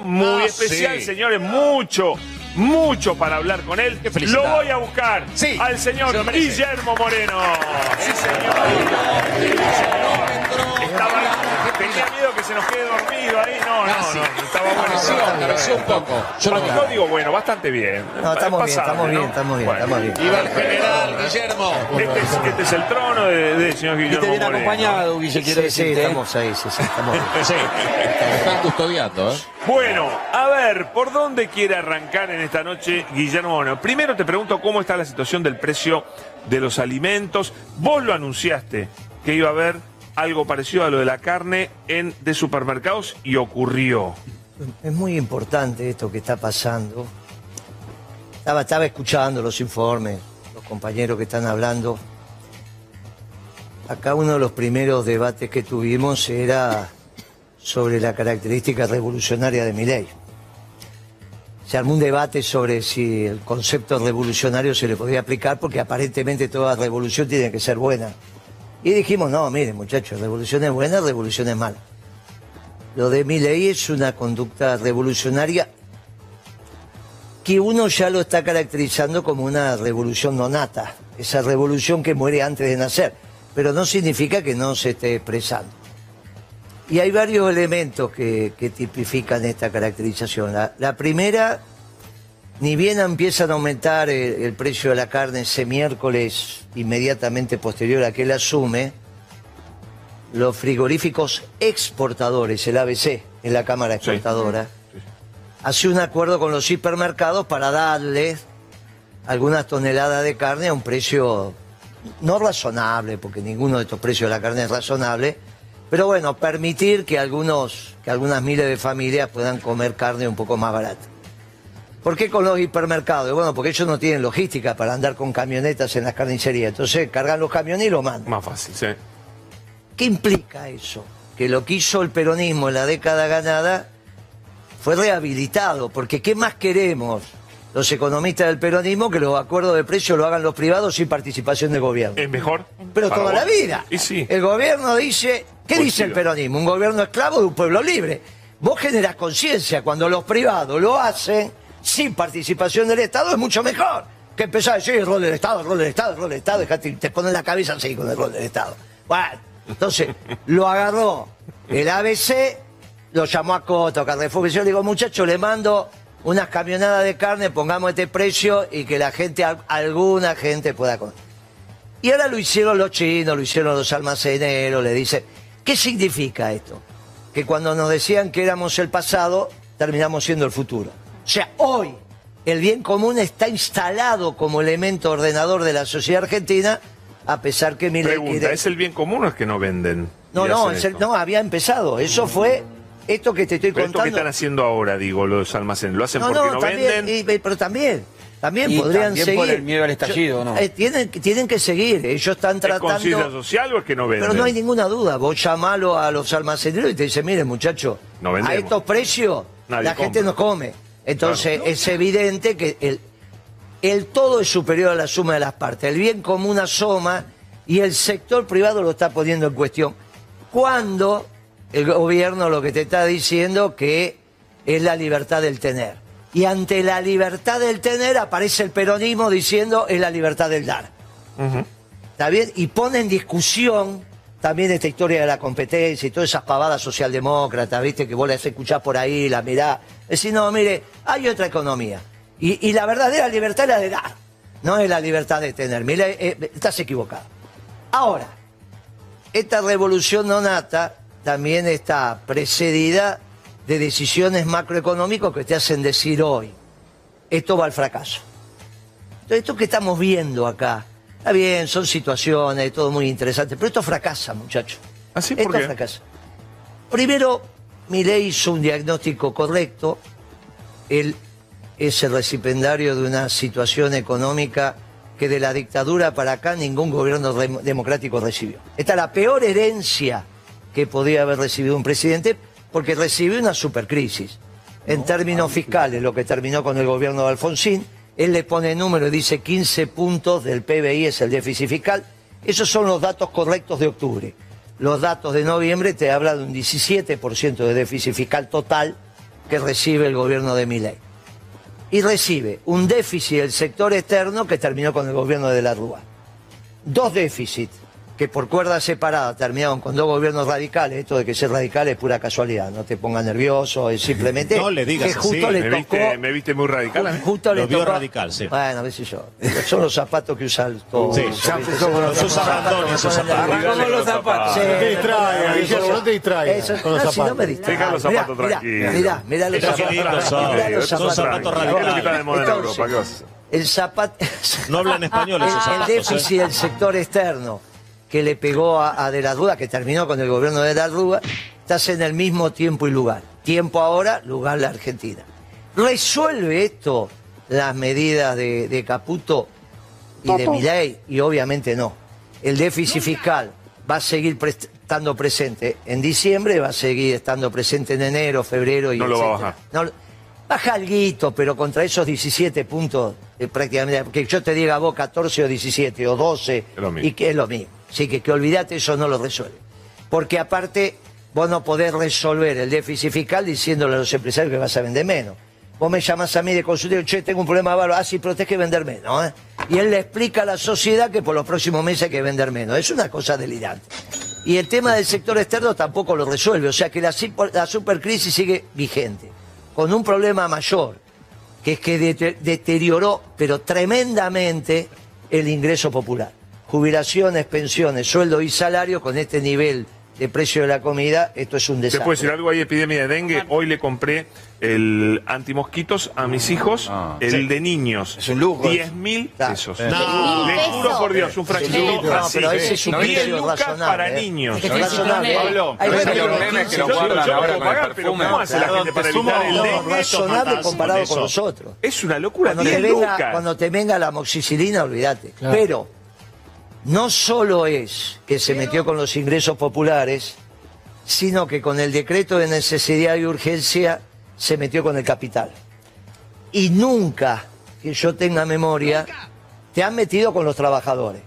muy Ah, especial, sí. señores, mucho, mucho para hablar con él. Lo voy a buscar Sí, al se señor. Guillermo Moreno. Sí, señor. Estaba, tenía miedo que se nos quede dormido ahí. No, no, Casi. no, estaba bueno. Cabeció un poco. Yo lo No digo bueno, bastante bien. No, estamos bien, Pasable, estamos bien, estamos bien, Bueno. estamos bien. Iba el general Guillermo. Este es, este es el trono de- del señor Y Guillermo te viene Moreno. acompañado, Guille, quiero Sí, sí, decirte. ¿eh? estamos ahí, sí, sí, estamos bien. Sí, están custodiando, ¿eh? Bueno, a ver, ¿por dónde quiere arrancar en esta noche Guillermo Moreno? Primero te pregunto cómo está la situación del precio de los alimentos. Vos lo anunciaste que iba a haber algo parecido a lo de la carne en de supermercados y ocurrió. Es muy importante esto que está pasando. Estaba, escuchando los informes, los compañeros que están hablando. Acá uno de los primeros debates que tuvimos era sobre la característica revolucionaria de mi ley. Se armó un debate sobre si el concepto revolucionario se le podía aplicar, porque aparentemente toda revolución tiene que ser buena. Y dijimos, no, miren muchachos, revolución es buena, revolución es mala. Lo de mi ley es una conducta revolucionaria que uno ya lo está caracterizando como una revolución no nata, esa revolución que muere antes de nacer, pero no significa que no se esté expresando. Y hay varios elementos que, que tipifican esta caracterización. La primera, ni bien empiezan a aumentar el, el precio de la carne ese miércoles inmediatamente posterior a que él asume, los frigoríficos exportadores, el ABC, en la Cámara Sí. Exportadora, hace un acuerdo con los hipermercados para darles algunas toneladas de carne a un precio no razonable, porque ninguno de estos precios de la carne es razonable, pero bueno, permitir que algunos, que algunas miles de familias puedan comer carne un poco más barata. ¿Por qué con los hipermercados? Bueno, porque ellos no tienen logística para andar con camionetas en las carnicerías. Entonces cargan los camiones y lo mandan. Más fácil, sí. ¿Qué implica eso? Que lo que hizo el peronismo en la década ganada fue rehabilitado, porque ¿qué más queremos los economistas del peronismo que los acuerdos de precios lo hagan los privados sin participación del gobierno? ¿Es mejor? Pero toda vos. la vida. Y sí. El gobierno dice, ¿qué dice el peronismo? Un gobierno esclavo de un pueblo libre. Vos generás conciencia cuando los privados lo hacen sin participación del Estado es mucho mejor que empezar a decir el rol del Estado, el rol del Estado, el rol del Estado, dejate, te ponen la cabeza así con el rol del Estado. Entonces lo agarró el ABC, lo llamó a Coto, Carrefour, y yo le digo, muchachos, le mando unas camionadas de carne, pongamos este precio y que la gente, al- alguna gente pueda comer. Y ahora lo hicieron los chinos, lo hicieron los almaceneros, le dicen, ¿qué significa esto? Que cuando nos decían que éramos el pasado, terminamos siendo el futuro. O sea, hoy el bien común está instalado como elemento ordenador de la sociedad argentina, a pesar que mi Pregunta, quiere- ¿es el bien común o es que no venden? No, no, es el- no, había empezado. Eso fue esto que te estoy Pero esto que contando. están haciendo ahora, digo, los almacenes, ¿lo hacen No, porque no, no, también, venden? y- pero también, también Y podrían también seguir. por el miedo al estallido, ¿no? Eh, tienen, tienen que seguir. Ellos están ¿Es conciencia tratando. social o es que no venden? Pero no hay ninguna duda. Vos llamalo a los almaceneros y te dicen, miren, muchachos, No a estos precios Nadie la compra. gente no come. Entonces es evidente que el, el todo es superior a la suma de las partes. El bien común asoma y el sector privado lo está poniendo en cuestión. Cuando el gobierno lo que te está diciendo que es la libertad del tener. Y ante la libertad del tener aparece el peronismo diciendo es la libertad del dar. ¿Está bien? Y pone en discusión también esta historia de la competencia y todas esas pavadas socialdemócratas, ¿viste? Que vos las escuchás por ahí, la mirás. Decís, no, mire, hay otra economía. Y, la verdadera libertad es la de dar, no es la libertad de tener. Mire, eh, estás equivocado. Ahora, esta revolución no nata también está precedida de decisiones macroeconómicas que te hacen decir hoy, esto va al fracaso. Entonces, esto que estamos viendo acá, está bien, son situaciones, todo muy interesante, pero esto fracasa, muchachos. ¿Ah, sí? ¿Por Esto qué? fracasa. Primero, Milei hizo un diagnóstico correcto. Él es el recipendario de una situación económica que de la dictadura para acá ningún gobierno democrático recibió. Esta es la peor herencia que podía haber recibido un presidente porque recibió una supercrisis. En términos fiscales, lo que terminó con el gobierno de Alfonsín, él le pone número y dice 15 puntos del PBI es el déficit fiscal. Esos son los datos correctos de octubre. Los datos de noviembre te hablan de un 17% de déficit fiscal total que recibe el gobierno de Milei. Y recibe un déficit del sector externo que terminó con el gobierno de la Rúa. Dos déficits que por cuerda separada terminaron con dos gobiernos radicales. Esto de que ser radical es pura casualidad, no te pongas nervioso, es simplemente No le digas que justo así. le Me tocó... viste, me viste muy radical. ¿eh? Justo le Lo vio tocó- radical, sí. Bueno, a ver si yo. Son los zapatos que usa el todo. Sí, esos zapatos. Arrancó con los zapatos. Sí, No te distraigas, no te distraigas Eso- si no zapatos. me distraigo. Deja los Mirá, zapatos mirá, tranquilos. Mirá, mirá los Esos zapatos. son. Zapatos. zapatos ¿Qué es lo que radicales. El zapato. No hablan español esos el zapatos. ¿eh? déficit del sector externo que le pegó a, a De la Rúa, que terminó con el gobierno de la Rúa, estás en el mismo tiempo y lugar. Tiempo ahora, lugar la Argentina. ¿Resuelve esto las medidas de, de Caputo y de Milei? Y obviamente no. El déficit fiscal va a seguir estando presente en diciembre, va a seguir estando presente en enero, febrero y No lo va a etcétera. bajar. No, baja algo, pero contra esos 17 puntos, eh, prácticamente, que yo te diga vos 14 o 17 o 12, Es lo mismo. y que es lo mismo. Así que que olvídate, eso no lo resuelve. Porque aparte, vos no podés resolver el déficit fiscal diciéndole a los empresarios que vas a vender menos. Vos me llamás a mí de consultorio, che, tengo un problema bárbaro, ah, sí, pero tenés que vender menos, ¿eh? Y él le explica a la sociedad que por los próximos meses hay que vender menos. Es una cosa delirante. Y el tema del sector externo tampoco lo resuelve, o sea que la, supercrisis sigue vigente, con un problema mayor, que es que dete- deterioró, pero tremendamente, el ingreso popular. Jubilaciones, pensiones, sueldo y salario con este nivel de precio de la comida, esto es un ¿Te desastre. puedo decir algo? Hay epidemia de dengue. Hoy le compré el antimosquitos a mis hijos, el de niños. Es un lujo. 10 mil pesos. No. Le juro por Dios, un frasquito No, así. pero ese es un 10 precio razonable, para eh. niños. Es razonable. Pablo, Hay los nenes que lo Yo- yo guardan ahora con el pero perfume. ¿cómo hace la gente para te evitar el no, dengue? razonable comparado con nosotros. Es una locura, Cuando te, 10 venga, lucas. cuando te venga la moxicilina, olvídate. Pero no solo es que se metió con los ingresos populares, sino que con el decreto de necesidad y urgencia se metió con el capital. Y nunca, que yo tenga memoria, te han metido con los trabajadores.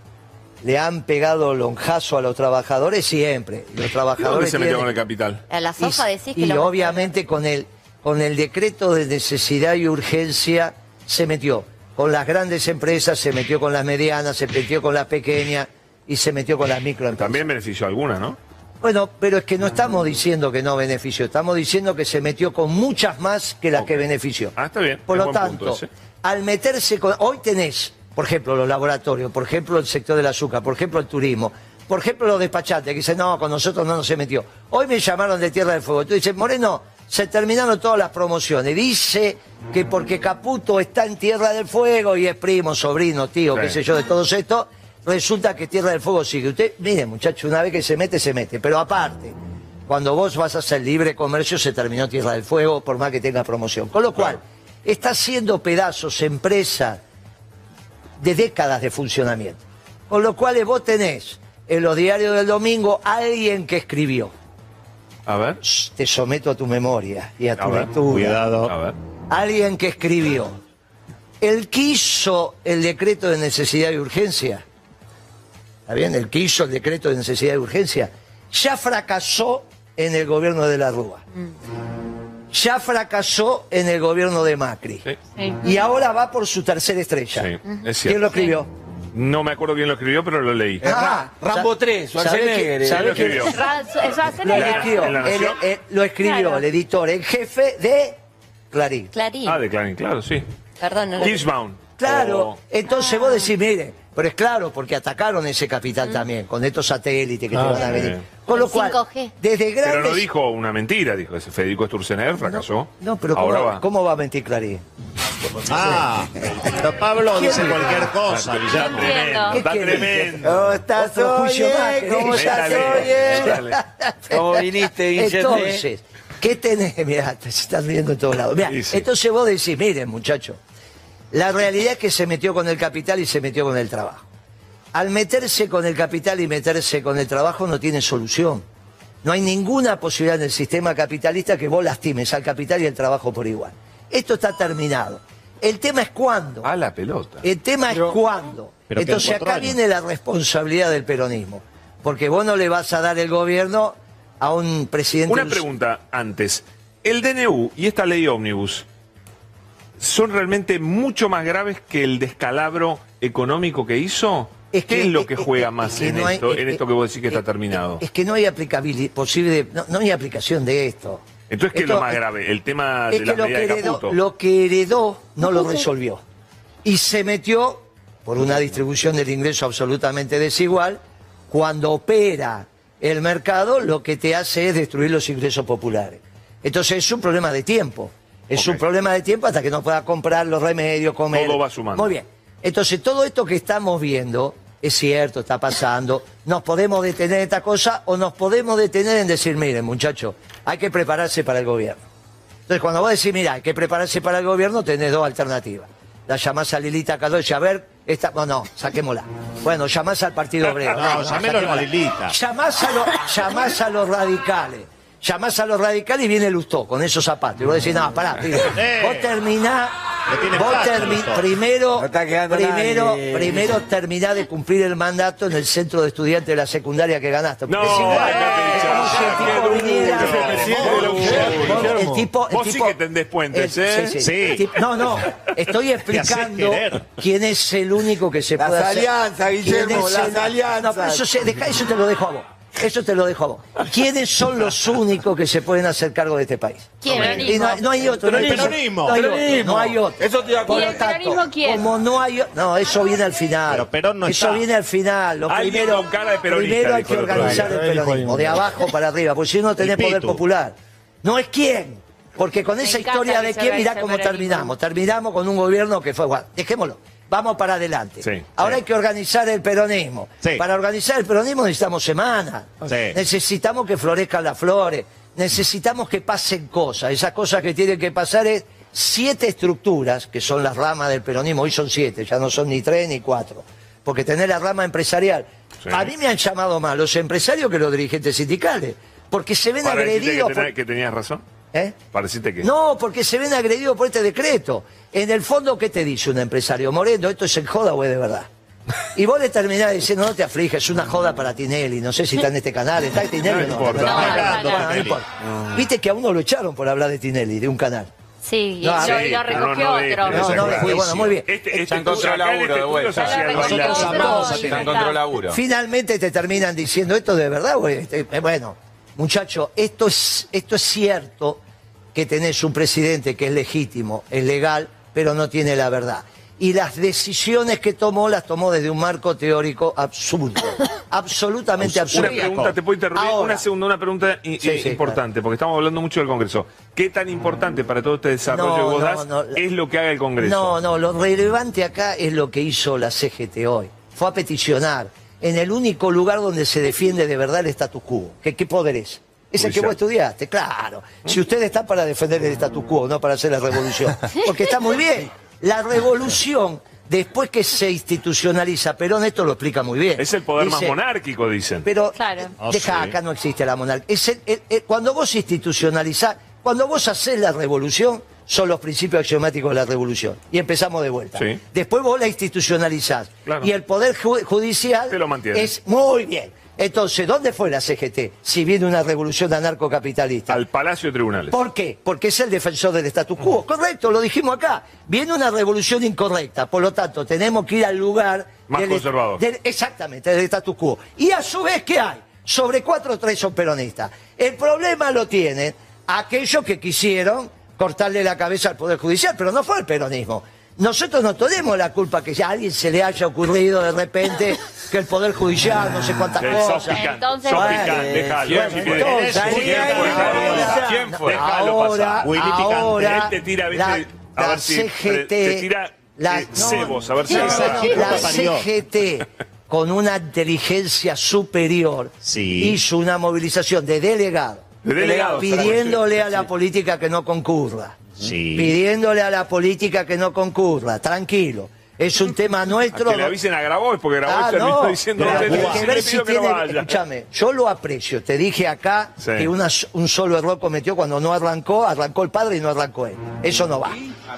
Le han pegado lonjazo a los trabajadores siempre. Los ¿Dónde trabajadores se metió tienen- con el capital? A la soja y, decís que y lo obviamente con el, con el decreto de necesidad y urgencia se metió. Con las grandes empresas, se metió con las medianas, se metió con las pequeñas y se metió con las microempresas. También benefició alguna, ¿no? Bueno, pero es que no estamos diciendo que no benefició, estamos diciendo que se metió con muchas más que las que benefició. Ah, está bien, Por es lo tanto, al meterse con... Hoy tenés, por ejemplo, los laboratorios, por ejemplo, el sector del azúcar, por ejemplo, el turismo, por ejemplo, los despachantes, que dicen, no, con nosotros no nos se metió. Hoy me llamaron de Tierra del Fuego. Tú dices, Moreno, se terminaron todas las promociones. Dice que porque Caputo está en Tierra del Fuego y es primo, sobrino, tío, Sí. qué sé yo, de todos estos, resulta que Tierra del Fuego sigue. Usted, mire, muchacho, una vez que se mete, se mete. Pero aparte, cuando vos vas a hacer libre comercio, se terminó Tierra del Fuego, por más que tenga promoción. Con lo cual, está haciendo pedazos empresa de décadas de funcionamiento. Con lo cual, vos tenés en los diarios del domingo alguien que escribió. A ver. Te someto a tu memoria y a tu A ver, lectura. Cuidado. A ver. Alguien que escribió. El que hizo el decreto de necesidad y urgencia, ¿está bien? El que hizo el decreto de necesidad y urgencia, ya fracasó en el gobierno de la Rúa. Ya fracasó en el gobierno de Macri. Sí. Y ahora va por su tercera estrella. Sí, es ¿Quién lo escribió? No me acuerdo quién lo escribió, pero lo leí. Ah, Rambo sa- 3, ¿sabe Schwarzenegger, qué- eh, lo escribió. Lo Schwarzenegger. lo escribió Claro. el editor, el jefe de Clarín. Clarín. Ah, de Clarín, claro, sí. Perdón, no lo- Kirschbaum. Claro, O- entonces vos decís, mire, pero es claro, porque atacaron ese capital también, con estos satélites que te Ah, van a sí. venir. Con lo El cual, 5G. desde Pero grandes... no dijo una mentira, dijo ese Federico Sturzenegger fracasó. No, pero Ahora ¿cómo, va. cómo va a mentir Clarín? Ah, pero Pablo dice cualquier cosa, Guillermo. Tremendo, ¿Qué está tremendo. ¿Cómo estás, ¿Cómo estás. ¿Cómo viniste, Guillermo? Entonces, ¿qué tenés? Mirá, te estás viendo en todos lados. Mirá, Sí, sí. entonces vos decís, miren, muchacho, la realidad es que se metió con el capital y se metió con el trabajo. Al meterse con el capital y meterse con el trabajo no tiene solución. No hay ninguna posibilidad en el sistema capitalista que vos lastimes al capital y al trabajo por igual. Esto está terminado. El tema es cuándo. A la pelota. El tema es cuándo. Entonces acá años. viene la responsabilidad del peronismo. Porque vos no le vas a dar el gobierno a un presidente... Una pregunta antes. el DNU y esta ley ómnibus son realmente mucho más graves que el descalabro económico que hizo. Es ¿Qué que- es lo que juega es más que en no hay- esto, es en que- esto que vos decís que está es- terminado? Es que no hay aplicabilidad posible, no, no hay aplicación de esto. Entonces, ¿qué es lo más grave? El tema Es de que la lo medida que, de heredó, Caputo. lo que heredó no lo resolvió. Y se metió por una distribución del ingreso absolutamente desigual. Cuando opera el mercado, lo que te hace es destruir los ingresos populares. Entonces es un problema de tiempo. Es un problema de tiempo hasta que no pueda comprar los remedios, comer. Todo va sumando. Muy bien. Entonces todo esto que estamos viendo es cierto, está pasando. Nos podemos detener en esta cosa o nos podemos detener en decir, miren, muchachos, hay que prepararse para el gobierno. Entonces, cuando vos decís, mira, hay que prepararse para el gobierno, tenés dos alternativas. La llamás a Lilita Cardoso, a ver, esta, no, no, saquémosla. Bueno, llamás al Partido Obrero. No, llamelo a saquémosla. Lilita. Llamás a, los- llamás a los radicales. Llamás a los radicales y viene Lustó con esos zapatos. Y vos decís, no, pará. Eh. Vos terminás, vos termi- primero, No primero, nadie. primero terminás de cumplir el mandato en el centro de estudiantes de la secundaria que ganaste. No, Porque es igual. el tipo el tipo, Vos sí tipo- que tendés puentes, el- ¿eh? sí, sí. Sí. No, no, estoy explicando quién es el único que se Las puede hacer. alianzas, quién Guillermo, las alianzas. No, pero eso, se- deja- eso te lo dejo a vos. Eso te lo dejo a vos. ¿Quiénes son los únicos que se pueden hacer cargo de este país? ¿Quién? Y no, no hay otro. Peronismo. No hay otro. No hay otro. Eso te. Como no hay No, eso viene al final. Pero Perón no Eso está. viene al final. Lo primero, con cara de primero hay que organizar el peronismo, de abajo para arriba, porque si no tenés poder popular. No es quién. Porque con Me esa historia de quién, mirá cómo terminamos. Terminamos con un gobierno que fue igual. Dejémoslo. Vamos para adelante. Sí, Ahora sí. hay que organizar el peronismo. Sí. Para organizar el peronismo necesitamos semanas. Necesitamos que florezcan las flores. Necesitamos que pasen cosas. Esas cosas que tienen que pasar es siete estructuras, que son las ramas del peronismo. Hoy son siete, ya no son ni tres ni cuatro. Porque tener la rama empresarial. A mí me han llamado más los empresarios que los dirigentes sindicales. Porque se ven agredidos. que, por- tenés- que tenías razón. ¿Eh? Para decirte que. No, porque se ven agredidos por este decreto. En el fondo, ¿qué te dice un empresario? Moreno, ¿esto es en joda o es de verdad? Y vos le terminás diciendo, no te aflijas, es una joda para Tinelli. No sé si está en este canal, ¿está Tinelli No o no? importa. No, no, no. no importa. Viste que a uno lo echaron por hablar de Tinelli, de un canal. Sí, y No, lo, sí, lo recogió otro. No, no, juicio. bueno, muy bien. Este, encontró en laburo este de vuelta. Nosotros Encontró laburo. Finalmente te terminan diciendo esto de verdad, güey. Este, bueno, muchacho, esto es, esto es cierto que tenés un presidente que es legítimo, es legal, pero no tiene la verdad. Y las decisiones que tomó las tomó desde un marco teórico absurdo, absolutamente absurdo. Una pregunta, te puedo interrumpir. Ahora, una segunda, una pregunta Sí, sí, importante, porque estamos hablando mucho del Congreso. ¿Qué tan importante para todo este desarrollo No, que vos no, das no. es lo que haga el Congreso? No, no, lo relevante acá es lo que hizo la CGT hoy. Fue a peticionar en el único lugar donde se defiende de verdad el status quo. ¿Qué, qué poder es? Es el que vos estudiaste, claro. Si usted está para defender el status quo, no para hacer la revolución. Porque está muy bien. La revolución, después que se institucionaliza, Perón esto lo explica muy bien. Es el poder más monárquico, dicen. pero Claro. Ah, deja, sí. acá no existe la monarquía. Es el- el- el- cuando vos institucionalizás, cuando vos haces la revolución, son los principios axiomáticos de la revolución. Y empezamos de vuelta. Sí. Después vos la institucionalizás. Claro. Y el poder ju- judicial Te lo mantiene. es muy bien. Entonces, ¿dónde fue la CGT? Si viene una revolución anarcocapitalista. Al Palacio de Tribunales. ¿Por qué? Porque es el defensor del status quo. Correcto, lo dijimos acá. Viene una revolución incorrecta. Por lo tanto, tenemos que ir al lugar... Más del- conservador. del- exactamente, del status quo. Y a su vez, ¿qué hay? Sobre cuatro o tres son peronistas. El problema lo tienen aquellos que quisieron cortarle la cabeza al Poder Judicial, pero no fue el peronismo. Nosotros no tenemos la culpa que a alguien se le haya ocurrido de repente que el Poder Judicial, no sé cuántas cosas. Entonces- ahora, ahora, Él te tira, viste, la, a la ver si CGT, la- eh. CGT con una inteligencia superior Sí. hizo una movilización de delegados, Pidiéndole a la política que no concurra, Sí. pidiéndole a la política que no concurra, tranquilo. Es un tema nuestro. Que le avisen a Grabois, porque Grabois Ah, terminó no, diciendo pero "Usted hay le que si no tiene- vaya". Escúchame, yo lo aprecio. Te dije acá Sí. que una- un solo error cometió cuando no arrancó, arrancó el padre y no arrancó él. Eso no va.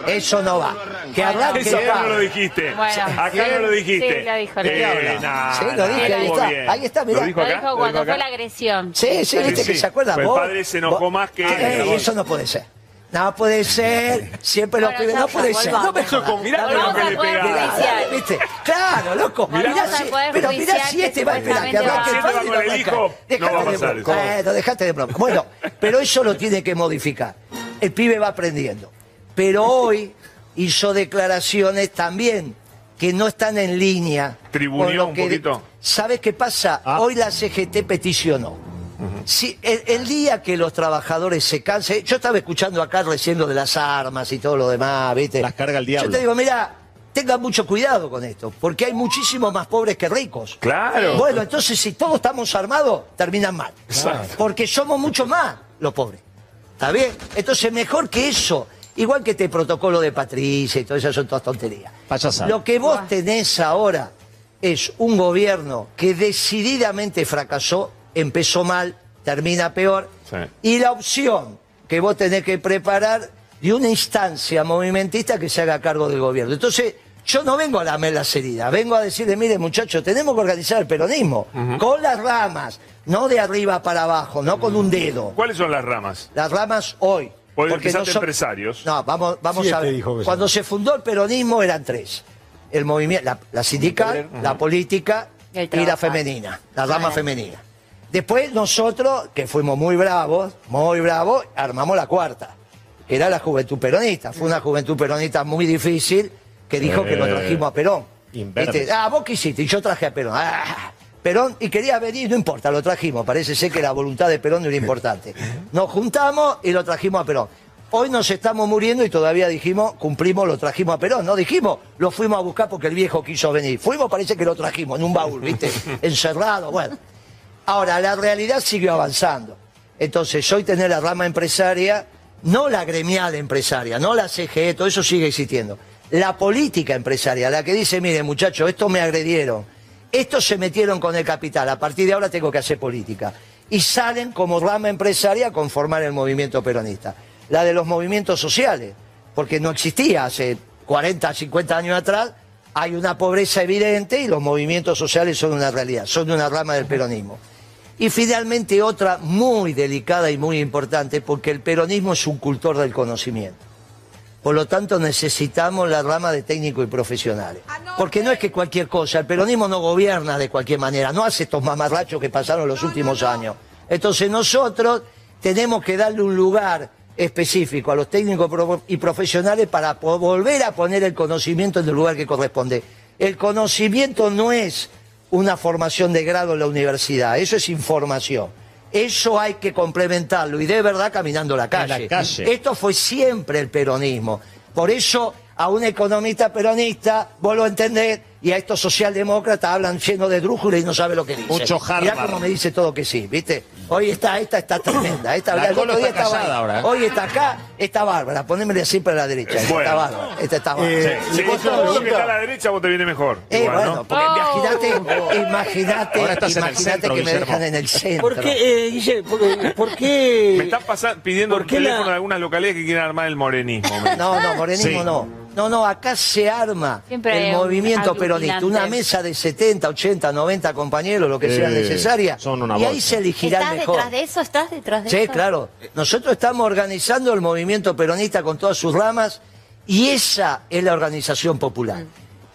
Eso no va. Que arranque Eso acá no lo dijiste. Bueno. acá no lo dijiste. Sí, lo dijo, Eh, nah, Sí, lo nah, dije, ahí está. Ahí está, mirá. ¿Lo dijo cuando fue la agresión. Sí, sí, viste sí. que se acuerda. Pues el padre se enojó vos- más que- Eh, eso no puede ser. No puede ser. Siempre lo Bueno, pibes. No puede ser. No me jodas. Mirá lo que le. Claro, loco. Mirá si- pero mirá si este va a esperar que arranque el padre y Dejate de broma. dejate de broma. Bueno, pero eso lo tiene que modificar. El pibe va aprendiendo. Pero hoy hizo declaraciones también que no están en línea. Lo un poquito. ¿Sabes qué pasa? Ah. Hoy la CGT peticionó. Si el, el día que los trabajadores se cansen, yo estaba escuchando acá recién lo de las armas y todo lo demás, ¿viste? Las carga el diablo. Yo te digo, mira, tengan mucho cuidado con esto, porque hay muchísimos más pobres que ricos. Claro. Bueno, entonces si todos estamos armados, terminan mal. Exacto. Porque somos mucho más los pobres. ¿Está bien? Entonces mejor que eso. Igual que este protocolo de Patricia y todo eso son todas tonterías. Payasada. Lo que vos tenés ahora es un gobierno que decididamente fracasó, empezó mal, termina peor, Sí. y la opción que vos tenés que preparar de una instancia movimentista que se haga cargo del gobierno. Entonces, yo no vengo a lamer las heridas, vengo a decirle, mire muchachos, tenemos que organizar el peronismo, con las ramas, no de arriba para abajo, no con un dedo. ¿Cuáles son las ramas? Las ramas hoy. Hoy porque empezaste son- empresarios. No, vamos, vamos a ver. Cuando se fundó el peronismo eran tres. El movimiento, la, la sindical, la política Y la femenina, la rama femenina. Después nosotros, que fuimos muy bravos, muy bravos, armamos la cuarta, que era la juventud peronista. Fue una juventud peronista muy difícil que dijo que lo trajimos a Perón. ¿Viste? Ah, vos qué hiciste, y yo traje a Perón. Ah, Perón, y quería venir, no importa, lo trajimos. Parece ser que la voluntad de Perón no era importante. Nos juntamos y lo trajimos a Perón. Hoy nos estamos muriendo y todavía dijimos, cumplimos, lo trajimos a Perón. No dijimos, lo fuimos a buscar porque el viejo quiso venir. Fuimos, parece que lo trajimos en un baúl, ¿viste? Encerrado, bueno. Ahora, la realidad siguió avanzando. Entonces, hoy tener la rama empresaria, no la gremial empresaria, no la CGE, todo eso sigue existiendo. La política empresaria, la que dice, mire muchachos, estos me agredieron, estos se metieron con el capital, a partir de ahora tengo que hacer política. Y salen como rama empresaria a conformar el movimiento peronista. La de los movimientos sociales, porque no existía hace 40, 50 años atrás, hay una pobreza evidente y los movimientos sociales son una realidad, son una rama del peronismo. Y finalmente otra muy delicada y muy importante, porque el peronismo es un cultor del conocimiento. Por lo tanto, necesitamos la rama de técnicos y profesionales. Porque no es que cualquier cosa, el peronismo no gobierna de cualquier manera, no hace estos mamarrachos que pasaron los últimos años. Entonces nosotros tenemos que darle un lugar específico a los técnicos y profesionales para volver a poner el conocimiento en el lugar que corresponde. El conocimiento no es una formación de grado en la universidad, eso es información. Eso hay que complementarlo y de verdad caminando la calle. la calle. Esto fue siempre el peronismo. Por eso a un economista peronista, vos lo entendés, y a estos socialdemócratas hablan lleno de drújula y no sabe lo que dice. Mucho Mirá Harvard. cómo me dice todo que sí, ¿viste? Hoy está, esta está tremenda. Esta, La el Colo otro día está callada ahora, ¿eh? Hoy está acá, está bárbara. Ponémele siempre a la derecha. Esta Bueno. está bárbara. Esta está bárbara. Eh, Sí, Le vos todo lo que está a la derecha vos te viene mejor. Eh, Igual, bueno, ¿no? porque Oh. imagínate, imagínate, el imagínate centro, que me dejan en el centro. ¿Por qué, eh, Guille, por, por qué? Me están pasa- pidiendo ¿Por el qué teléfono la- de algunas localidades que quieren armar el morenismo. No, no, morenismo Sí. no. No, no, acá se arma Siempre el movimiento peronista. Una mesa de 70, 80, 90 compañeros, lo que sea Eh, necesaria. son una y ahí se elegirá el ¿Estás mejor. detrás de eso? ¿Estás detrás de Sí, eso? claro. Nosotros estamos organizando el movimiento peronista con todas sus ramas y esa es la organización popular.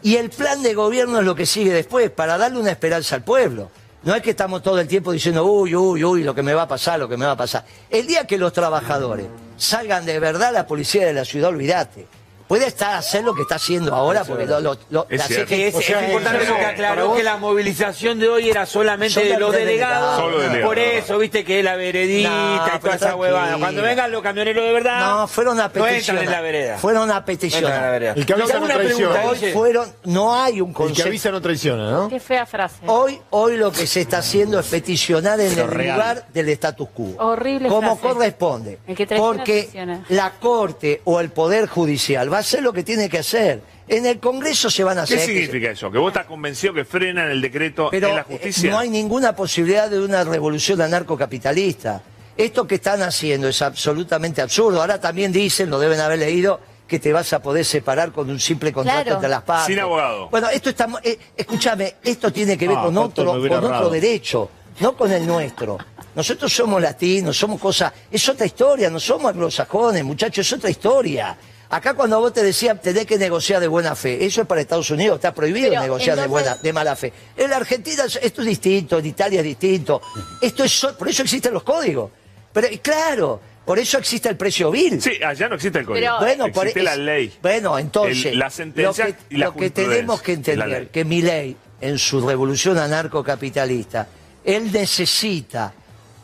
Y el plan de gobierno es lo que sigue después, para darle una esperanza al pueblo. No es que estamos todo el tiempo diciendo, uy, uy, uy, lo que me va a pasar, lo que me va a pasar. El día que los trabajadores salgan de verdad, la policía de la ciudad, olvídate. Puede estar hacer lo que está haciendo ahora, porque lo, lo- lo- Es la Es, O sea, es importante eso, porque para aclaró que la movilización de hoy era solamente de los delegados. Por eso, viste que es la veredita No, y toda esa huevada. Cuando vengan los camioneros de verdad. No, fueron a No peticionar. en la vereda. Fueron a No vereda. El que avisa no traiciona. Hoy fueron, no hay un El que concepto. avisa no traiciona, ¿no? Qué fea frase. Hoy, hoy lo que se está haciendo es peticionar en Pero el real. lugar del status quo. Horrible Como frase. corresponde. El que Porque traiciona. la Corte o el Poder Judicial va a hacer lo que tiene que hacer. En el Congreso se van a ¿Qué hacer. significa eso? ¿Que vos estás convencido que frenan el decreto Pero en la eh, justicia? no hay ninguna posibilidad de una revolución anarcocapitalista. Esto que están haciendo es absolutamente absurdo. Ahora también dicen, lo deben haber leído, que te vas a poder separar con un simple contrato Claro. entre las partes. Sin abogado. Bueno, esto está, eh, escúchame, esto tiene que ver Ah, con otro, con otro derecho, no con el nuestro. Nosotros somos latinos, somos cosas, es otra historia, no somos anglosajones, muchachos, es otra historia. Acá cuando vos te decían tenés que negociar de buena fe, eso es para Estados Unidos, está prohibido Pero, negociar de buena, de mala fe. En la Argentina es- esto es distinto, en Italia es distinto. Esto es por eso existen los códigos. Pero claro, por eso existe el precio vil. Sí, allá no existe el código. Pero- Bueno, por existe la ley. Bueno, entonces, El- la sentencia lo que, y la lo que tenemos que entender, que mi ley, en su revolución anarcocapitalista, él necesita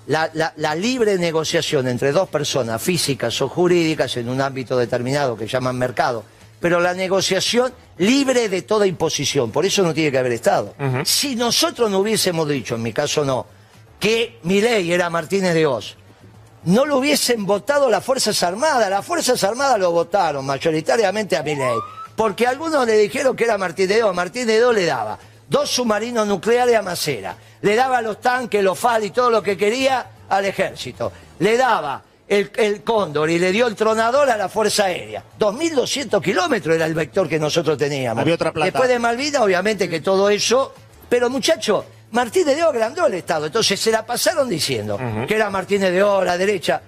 la, la- la libre negociación entre dos personas físicas o jurídicas en un ámbito determinado que llaman mercado, pero la negociación libre de toda imposición, por eso no tiene que haber Estado. Si nosotros no hubiésemos dicho, en mi caso no, que mi ley era Martínez de Oz, no lo hubiesen votado las Fuerzas Armadas. Las Fuerzas Armadas lo votaron mayoritariamente a Milei. Porque algunos le dijeron que era Martín de Oz. Martín de Oz le daba dos submarinos nucleares a Macera. Le daba los tanques, los FAL y todo lo que quería al ejército. Le daba el, el cóndor y le dio el tronador a la Fuerza Aérea. 2.200 kilómetros era el vector que nosotros teníamos. Había otra plata. Después de Malvinas, obviamente que todo eso... Pero muchacho, Martínez de Oz agrandó el Estado. Entonces se la pasaron diciendo que era Martínez de Oz, la derecha.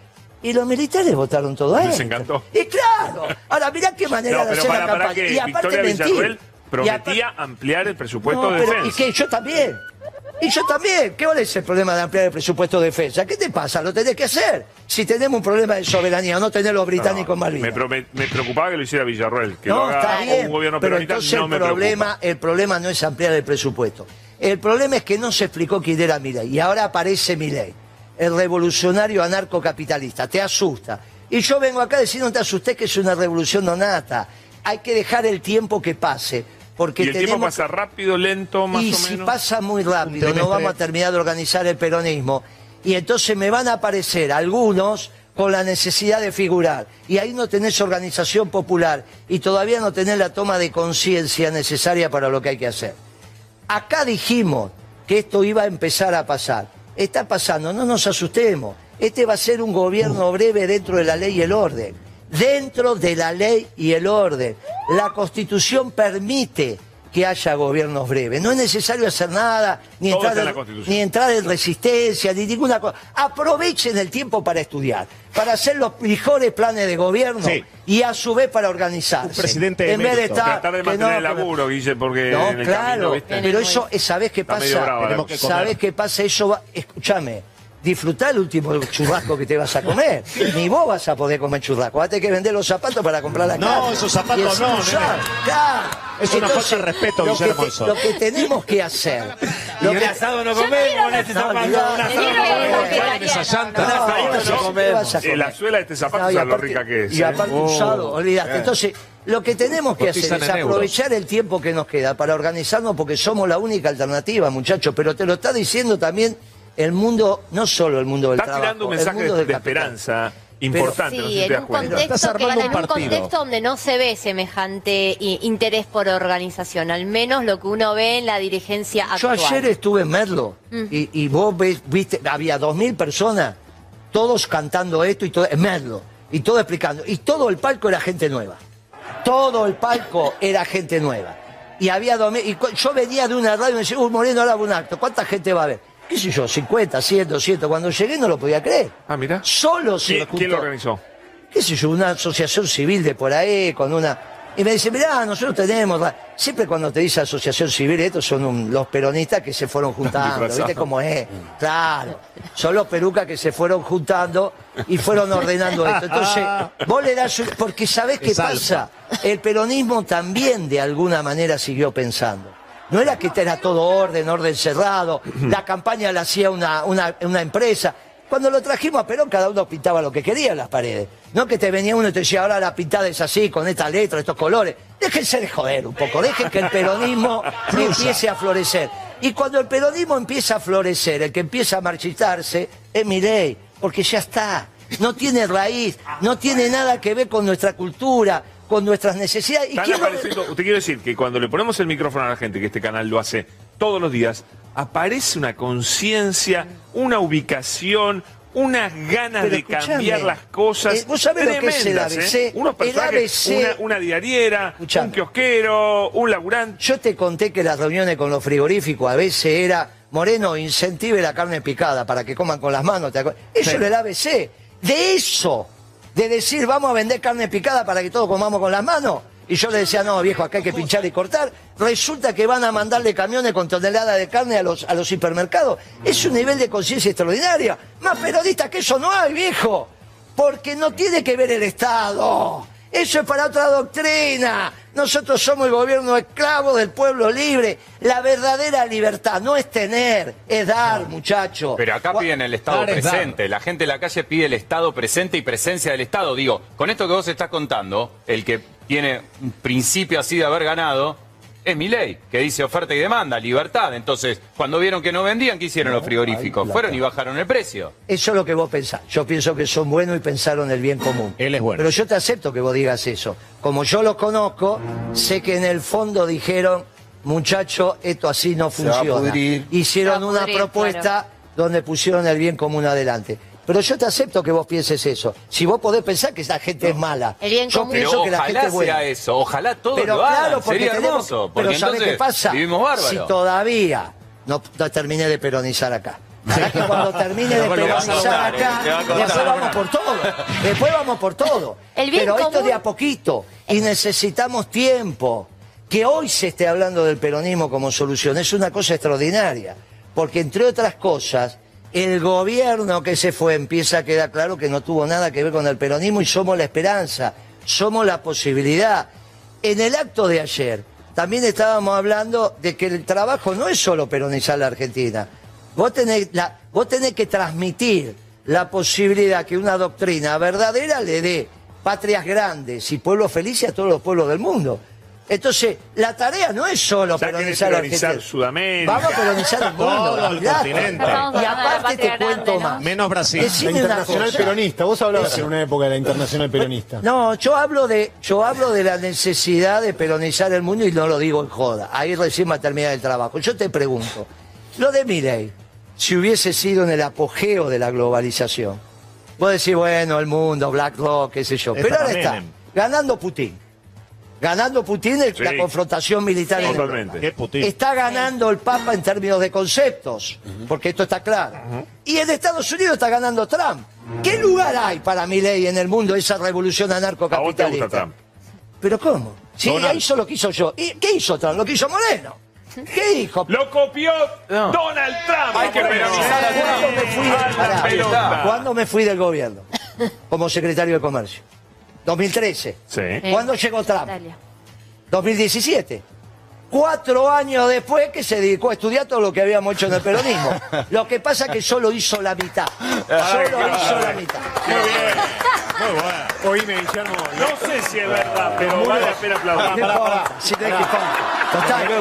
Y los militares votaron todo a Les esto. encantó. Y claro, ahora mirá qué manera No, de hacer para, la campaña. y aparte mentir. Aparte- prometía ampliar el presupuesto No, de pero, defensa. Y que yo también. Y yo también. ¿Qué vale es el problema de ampliar el presupuesto de defensa? ¿Qué te pasa? Lo tenés que hacer. Si tenemos un problema de soberanía, no tener los británicos No, mal me, preocupaba que lo hiciera Villarruel. Que lo no, haga está bien. un gobierno pero entonces no el me problema, preocupa. el problema no es ampliar el presupuesto. El problema es que no se explicó quién era Milei. Y ahora aparece Milei, el revolucionario anarcocapitalista. Te asusta. Y yo vengo acá a decir, no te asustes que es una revolución no nata. Hay que dejar el tiempo que pase. Porque y el tenemos tiempo pasa rápido, lento, más y o si menos. pasa muy rápido, no vamos a terminar de organizar el peronismo. Y entonces me van a aparecer algunos con la necesidad de figurar. Y ahí no tenés organización popular y todavía no tenés la toma de conciencia necesaria para lo que hay que hacer. Acá dijimos que esto iba a empezar a pasar. Está pasando, no nos asustemos. Este va a ser un gobierno breve dentro de la ley y el orden. Dentro de la ley y el orden. La Constitución permite que haya gobiernos breves. No es necesario hacer nada, ni Todo entrar, en ni entrar en resistencia, ni ninguna cosa. Aprovechen el tiempo para estudiar, para hacer los mejores planes de gobierno Sí. y a su vez para organizarse. Un presidente en vez de estar Tratar de mantener no, el laburo, Guille, porque no, en el claro, pero eso, eh, ¿sabés qué pasa? que comer. ¿Sabés qué pasa? Eso va, escúchame, disfrutá el último churrasco que te vas a comer. Ni vos vas a poder comer churrasco, vas a tener que vender los zapatos para comprar la No, carne. esos zapatos no. Es una falta de respeto, lo que, te- lo que tenemos que hacer. Y Lo un que, asado no comemos este No, zapato. Un asado no comemos. no, no. No, ¿no? la suela de este zapato, No, y ¿sabes lo rica que es? Y eh? aparte Oh. usado, olvidaste. Entonces, lo que tenemos que hacer es euros. aprovechar el tiempo que nos queda para organizarnos porque somos la única alternativa, muchachos. Pero te lo está diciendo también el mundo, no solo el mundo del Está trabajo. tirando un el mensaje mundo de, de esperanza importante, no Sí, te en un, contexto, que, en un contexto donde no se ve semejante interés por organización, al menos lo que uno ve en la dirigencia Yo actual. ayer estuve en Merlo y, y vos ves, viste, había dos mil personas, todos cantando esto y todo, en Merlo, y todo explicando. Y todo el palco era gente nueva. Todo el palco era gente nueva. Y había dos mil, y cu- yo venía de una radio y me decía, uy, Moreno, ahora va un acto, ¿cuánta gente va a ver? ¿Qué sé yo? 50, 100, 200. Cuando llegué no lo podía creer. Ah, mira. Solo se ¿Quién, juntó quién lo organizó? qué sé yo, una asociación civil de por ahí, con una... Y me dice, mirá, nosotros tenemos... la-". Siempre cuando te dice asociación civil, estos son un- los peronistas que se fueron juntando. ¿viste cómo es? Claro, son los perucas que se fueron juntando y fueron ordenando esto. Entonces, vos le das... Porque ¿sabés qué Es pasa? El peronismo también de alguna manera siguió pensando. No era que era todo orden, orden cerrado, la campaña la hacía una, una, una empresa. Cuando lo trajimos a Perón, cada uno pintaba lo que quería en las paredes. No que te venía uno y te decía, ahora la pintada es así, con esta letra, estos colores. Déjense de joder un poco, dejen que el peronismo empiece a florecer. Y cuando el peronismo empieza a florecer, el que empieza a marchitarse es Milei, porque ya está. No tiene raíz, no tiene nada que ver con nuestra cultura, con nuestras necesidades. ¿Y apareciendo- Usted quiere decir que cuando le ponemos el micrófono a la gente, que este canal lo hace todos los días, aparece una conciencia, una ubicación, unas ganas Pero de cambiar las cosas. eh, ¿vos sabés lo que es el ABC? ¿eh? Unos El personajes, ABC una, una diariera, Escuchame. un kiosquero, un laburante. Yo te conté que las reuniones con los frigoríficos a veces era, Moreno, incentive la carne picada para que coman con las manos. Eso Sí. era el ABC. De eso, de decir vamos a vender carne picada para que todos comamos con las manos. Y yo le decía, no, viejo, acá hay que pinchar y cortar. Resulta que van a mandarle camiones con toneladas de carne a los, a los hipermercados. Es un nivel de conciencia extraordinaria. Más periodista que eso no hay, viejo. Porque no tiene que ver el Estado. Eso es para otra doctrina. Nosotros somos el gobierno esclavo del pueblo libre. La verdadera libertad no es tener, es dar, muchacho. Pero acá piden el Estado Dar es dar. presente. La gente en la calle pide el Estado presente y presencia del Estado. Digo, con esto que vos estás contando, el que tiene un principio así de haber ganado es mi ley, que dice oferta y demanda, libertad. Entonces, cuando vieron que no vendían, ¿qué hicieron los frigoríficos? Fueron y bajaron el precio. Eso es lo que vos pensás. Yo pienso que son buenos y pensaron el bien común. Él es bueno. Pero yo te acepto que vos digas eso. Como yo los conozco, sé que en el fondo dijeron, muchacho, esto así no va a funciona. pudrir. Hicieron Se va a una propuesta claro. donde pusieron el bien común adelante. Pero yo te acepto que vos pienses eso. Si vos podés pensar que esa gente es mala. El bien yo común. pienso Pero que la gente ojalá es buena. sea eso, ojalá todos Pero lo claro, hagan. porque Sería tenemos- hermoso, porque pero ¿sabés qué pasa? vivimos bárbaros. Si todavía no, no terminé de peronizar acá. Para que cuando termine de peronizar acá, después vamos por todo. Después vamos por todo. El bien Pero esto de a poquito. Y necesitamos tiempo. Que hoy se esté hablando del peronismo como solución es una cosa extraordinaria. Porque entre otras cosas, el gobierno que se fue empieza a quedar claro que no tuvo nada que ver con el peronismo y somos la esperanza, somos la posibilidad. En el acto de ayer también estábamos hablando de que el trabajo no es solo peronizar la Argentina. Vos tenés, vos tenés que transmitir la posibilidad que una doctrina verdadera le dé patrias grandes y pueblos felices a todos los pueblos del mundo. Entonces, la tarea no es solo peronizar la Argentina. Sudamérica. Vamos a peronizar el mundo. Todo el continente. Y la aparte te cuento grande, ¿no? más. Menos Brasil. La Decime una internacional peronista. Vos hablabas Eso. en una época de la internacional peronista. No, yo hablo de yo hablo de la necesidad de peronizar el mundo y no lo digo en joda. Ahí recién va a terminar el trabajo. Yo te pregunto, lo de Milei, si hubiese sido en el apogeo de la globalización, vos decís, bueno, el mundo, BlackRock, qué sé yo. Pero ahora está ganando Putin. Ganando Putin el- Sí. la confrontación militar en Europa. Totalmente. Está ganando el Papa en términos de conceptos, porque esto está claro. Y en Estados Unidos está ganando Trump. ¿Qué lugar hay para mi ley en el mundo esa revolución A vos te anarcocapitalista? gusta Trump. ¿Pero cómo? Sí, Donald. hizo lo que hizo yo. ¿Y qué hizo Trump? Lo que hizo Moreno. ¿Qué dijo? Lo copió No. Donald Trump. Hay que peronizar a ¿Cuándo me fui, Trump. ¿Cuándo me fui del gobierno? Como secretario de Comercio. 2013. Sí. ¿Cuándo llegó Trump? Italia. 2017. Cuatro años después que se dedicó a estudiar todo lo que habíamos hecho en el peronismo. Lo que pasa es que solo hizo la mitad. Solo hizo la mitad. Muy bien. Muy bueno. Oíme, Guillermo. No sé si es verdad, pero vale la pena aplaudir. Si no hay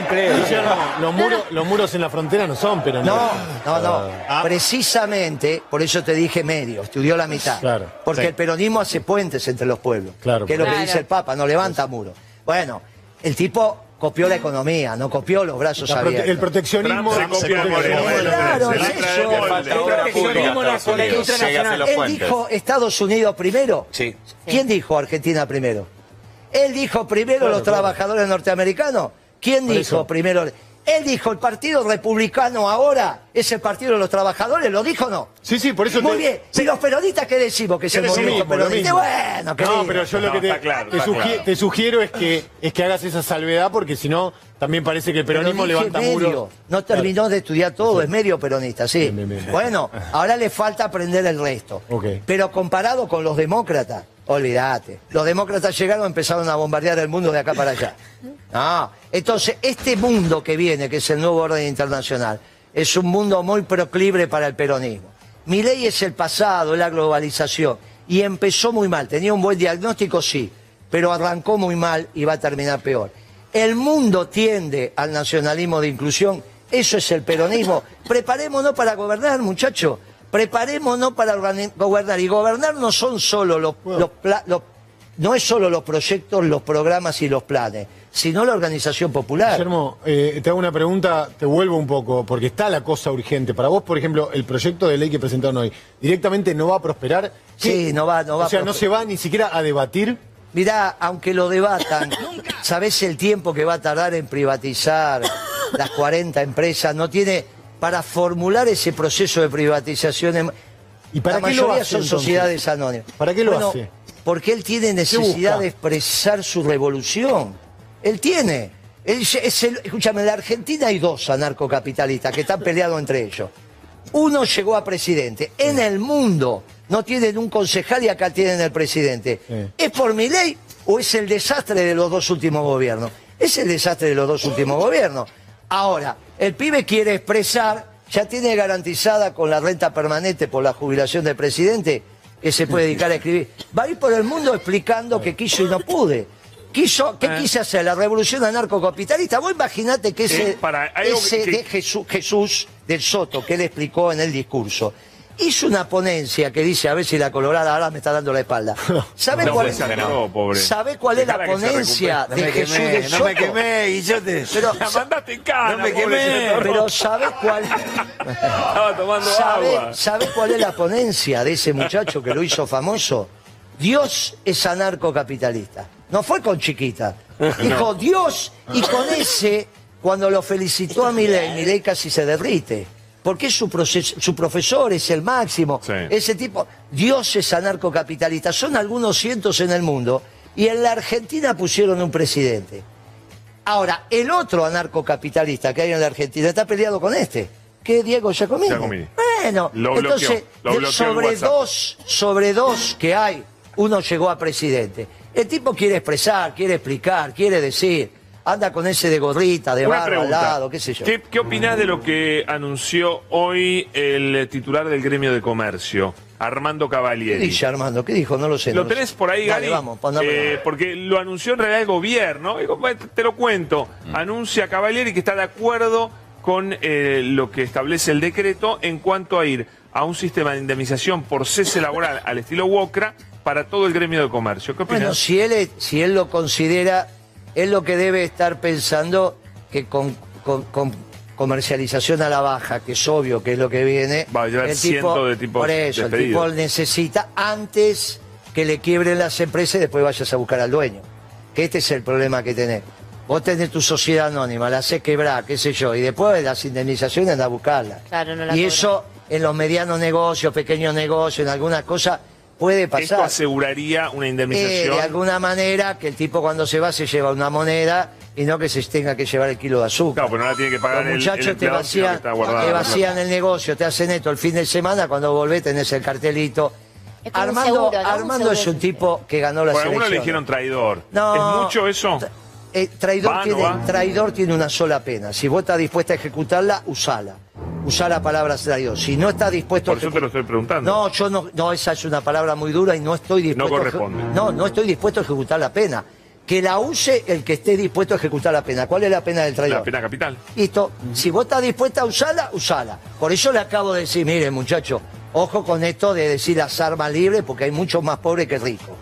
que. Guillermo, los muros, los muros en la frontera no son peronistas. No, no, no. Ah. Precisamente, por eso te dije medio, estudió la mitad. Claro. Porque Sí. el peronismo hace puentes entre los pueblos. Claro, Que es lo que dice el Papa, no levanta muros. Bueno, el tipo copió la economía, no copió los brazos La abiertos. el proteccionismo. Se proteccionismo- Claro, es eso. El proteccionismo Él dijo Estados Unidos primero. Sí. ¿Quién dijo Argentina primero? Él dijo primero los trabajadores norteamericanos. ¿Quién Por dijo eso. primero? Él dijo el Partido Republicano ahora es el Partido de los Trabajadores, ¿lo dijo o no? Sí, sí, por eso Muy te- bien. Si los peronistas, ¿qué decimos? Que es ¿Qué el movimiento mismo. Bueno, No, querido. pero yo lo No, que te, está claro, te está sugi- claro. te sugiero es que, es que hagas esa salvedad porque si no, también parece que el Pero peronismo levanta medio. muros. No terminó de estudiar todo, es medio peronista, sí. Bien, bien, bien. Bueno, ahora le falta aprender el resto. Pero comparado con los demócratas, olvídate. Los demócratas llegaron y empezaron a bombardear el mundo de acá para allá. No. Entonces, este mundo que viene, que es el nuevo orden internacional, es un mundo muy proclive para el peronismo. Mi ley es el pasado, la globalización. Y empezó muy mal. Tenía un buen diagnóstico, sí, pero arrancó muy mal y va a terminar peor. El mundo tiende al nacionalismo de inclusión. Eso es el peronismo. Preparémonos para gobernar, muchachos. Preparémonos para gobernar. Y gobernar no son solo los, los, pla- los no es solo los proyectos, los programas y los planes, sino la organización popular. Guillermo, eh, te hago una pregunta, te vuelvo un poco, porque está la cosa urgente. Para vos, por ejemplo, el proyecto de ley que presentaron hoy, ¿directamente no va a prosperar? Sí, no va- no va O sea, a no se va ni siquiera a debatir. Mirá, aunque lo debatan, ¿sabés el tiempo que va a tardar en privatizar las 40 empresas? No tiene, para formular ese proceso de privatización, ¿Y para la qué lo mayoría hace, son entonces? sociedades anónimas. ¿Para qué lo Bueno, hace? Porque él tiene necesidad de expresar su revolución. Él tiene. Él es- el- escúchame, en la Argentina hay dos anarcocapitalistas que están peleados entre ellos. Uno llegó a presidente. En el mundo no tienen un concejal y acá tienen el presidente. ¿Es por mi ley o es el desastre de los dos últimos gobiernos? Es el desastre de los dos últimos gobiernos. Ahora, el pibe quiere expresar, ya tiene garantizada con la renta permanente por la jubilación del presidente, que se puede dedicar a escribir. Va a ir por el mundo explicando que quiso y no pude. Quiso, ¿Qué Eh. quise hacer? La revolución anarcocapitalista. Vos imaginate que ese, Eh, para, ese que- de Jesús, Jesús del Soto, que él explicó en el discurso, hizo una ponencia que dice, a ver si la colorada ahora me está dando la espalda. ¿Sabe No, cuál, se acabó, pobre. ¿sabe cuál es la ponencia No de Jesús quemé, del no Soto? me quemé, Guillote. Pero, La mandaste en cana, No me pobre, quemé, te pero. ¿sabe cuál? Estaba tomando ¿Sabe, agua. sabe cuál es la ponencia de ese muchacho que lo hizo famoso? Dios es anarcocapitalista. No fue con chiquita. Dijo Dios y con ese, cuando lo felicitó a Milei, Milei casi se derrite. Porque su, proces- su profesor, es el máximo. Sí. Ese tipo, Dios es anarcocapitalista. Son algunos cientos en el mundo. Y en la Argentina pusieron un presidente. Ahora, el otro anarcocapitalista que hay en la Argentina está peleado con este, que es Diego Giacomini. Giacomini. Bueno, Lo entonces, bloqueó, lo sobre dos, sobre dos que hay, uno llegó a presidente. El tipo quiere expresar, quiere explicar, quiere decir, anda con ese de gorrita, de Una barba al pregunta. lado, qué sé yo. ¿Qué, qué opinás de lo que anunció hoy el eh, titular del gremio de comercio, Armando ¿Qué Cavalieri? dice Armando? ¿Qué dijo? No lo sé. ¿Lo no tenés sé. por ahí, Dale, Gali? vamos. Eh, porque lo anunció en realidad el gobierno. Te lo cuento. Mm. Anuncia Cavalieri que está de acuerdo con eh, lo que establece el decreto en cuanto a ir a un sistema de indemnización por cese laboral al estilo WOCRA para todo el gremio de comercio. ¿Qué opinas? Bueno, si él, si él lo considera, él lo que debe estar pensando que con, con- con comercialización a la baja, que es obvio que es lo que viene, Va a llevar el cientos de tipos por eso, el tipo necesita antes que le quiebren las empresas y después vayas a buscar al dueño. Que este es el problema que tenés. Vos tenés tu sociedad anónima, la haces quebrar, qué sé yo, y después de las indemnizaciones andás a buscarla. Claro, no la y cobran. eso en los medianos negocios, pequeños negocios, en algunas cosas, puede pasar. Esto aseguraría una Eh, indemnización. de alguna manera que el tipo cuando se va se lleva una moneda y no que se tenga que llevar el kilo de azúcar. Claro, pero no la tiene que pagar Los el- el muchachos te vacían, te vacían el negocio, te hacen esto el fin de semana, cuando volvés tenés el cartelito. Es como un Armando, seguro, ¿no? Un Armando es un tipo que ganó la Por algunos le selección. dijeron traidor. No. ¿Es mucho eso? Eh, traidor, ¿Va, no tiene, traidor tiene una sola pena. Si vos estás dispuesta a ejecutarla, usala. Usá la palabra traidor. Si no estás dispuesto Por a eso te lo estoy preguntando. No, yo no, no, esa es una palabra muy dura y no estoy dispuesto. No corresponde. no, no estoy dispuesto a ejecutar la pena. Que la use el que esté dispuesto a ejecutar la pena. ¿Cuál es la pena del traidor? La pena capital. Listo. Si vos estás dispuesta a usarla, usala. Por eso le acabo de decir, mire, muchacho, ojo con esto de decir las armas libres, porque hay muchos más pobres que ricos.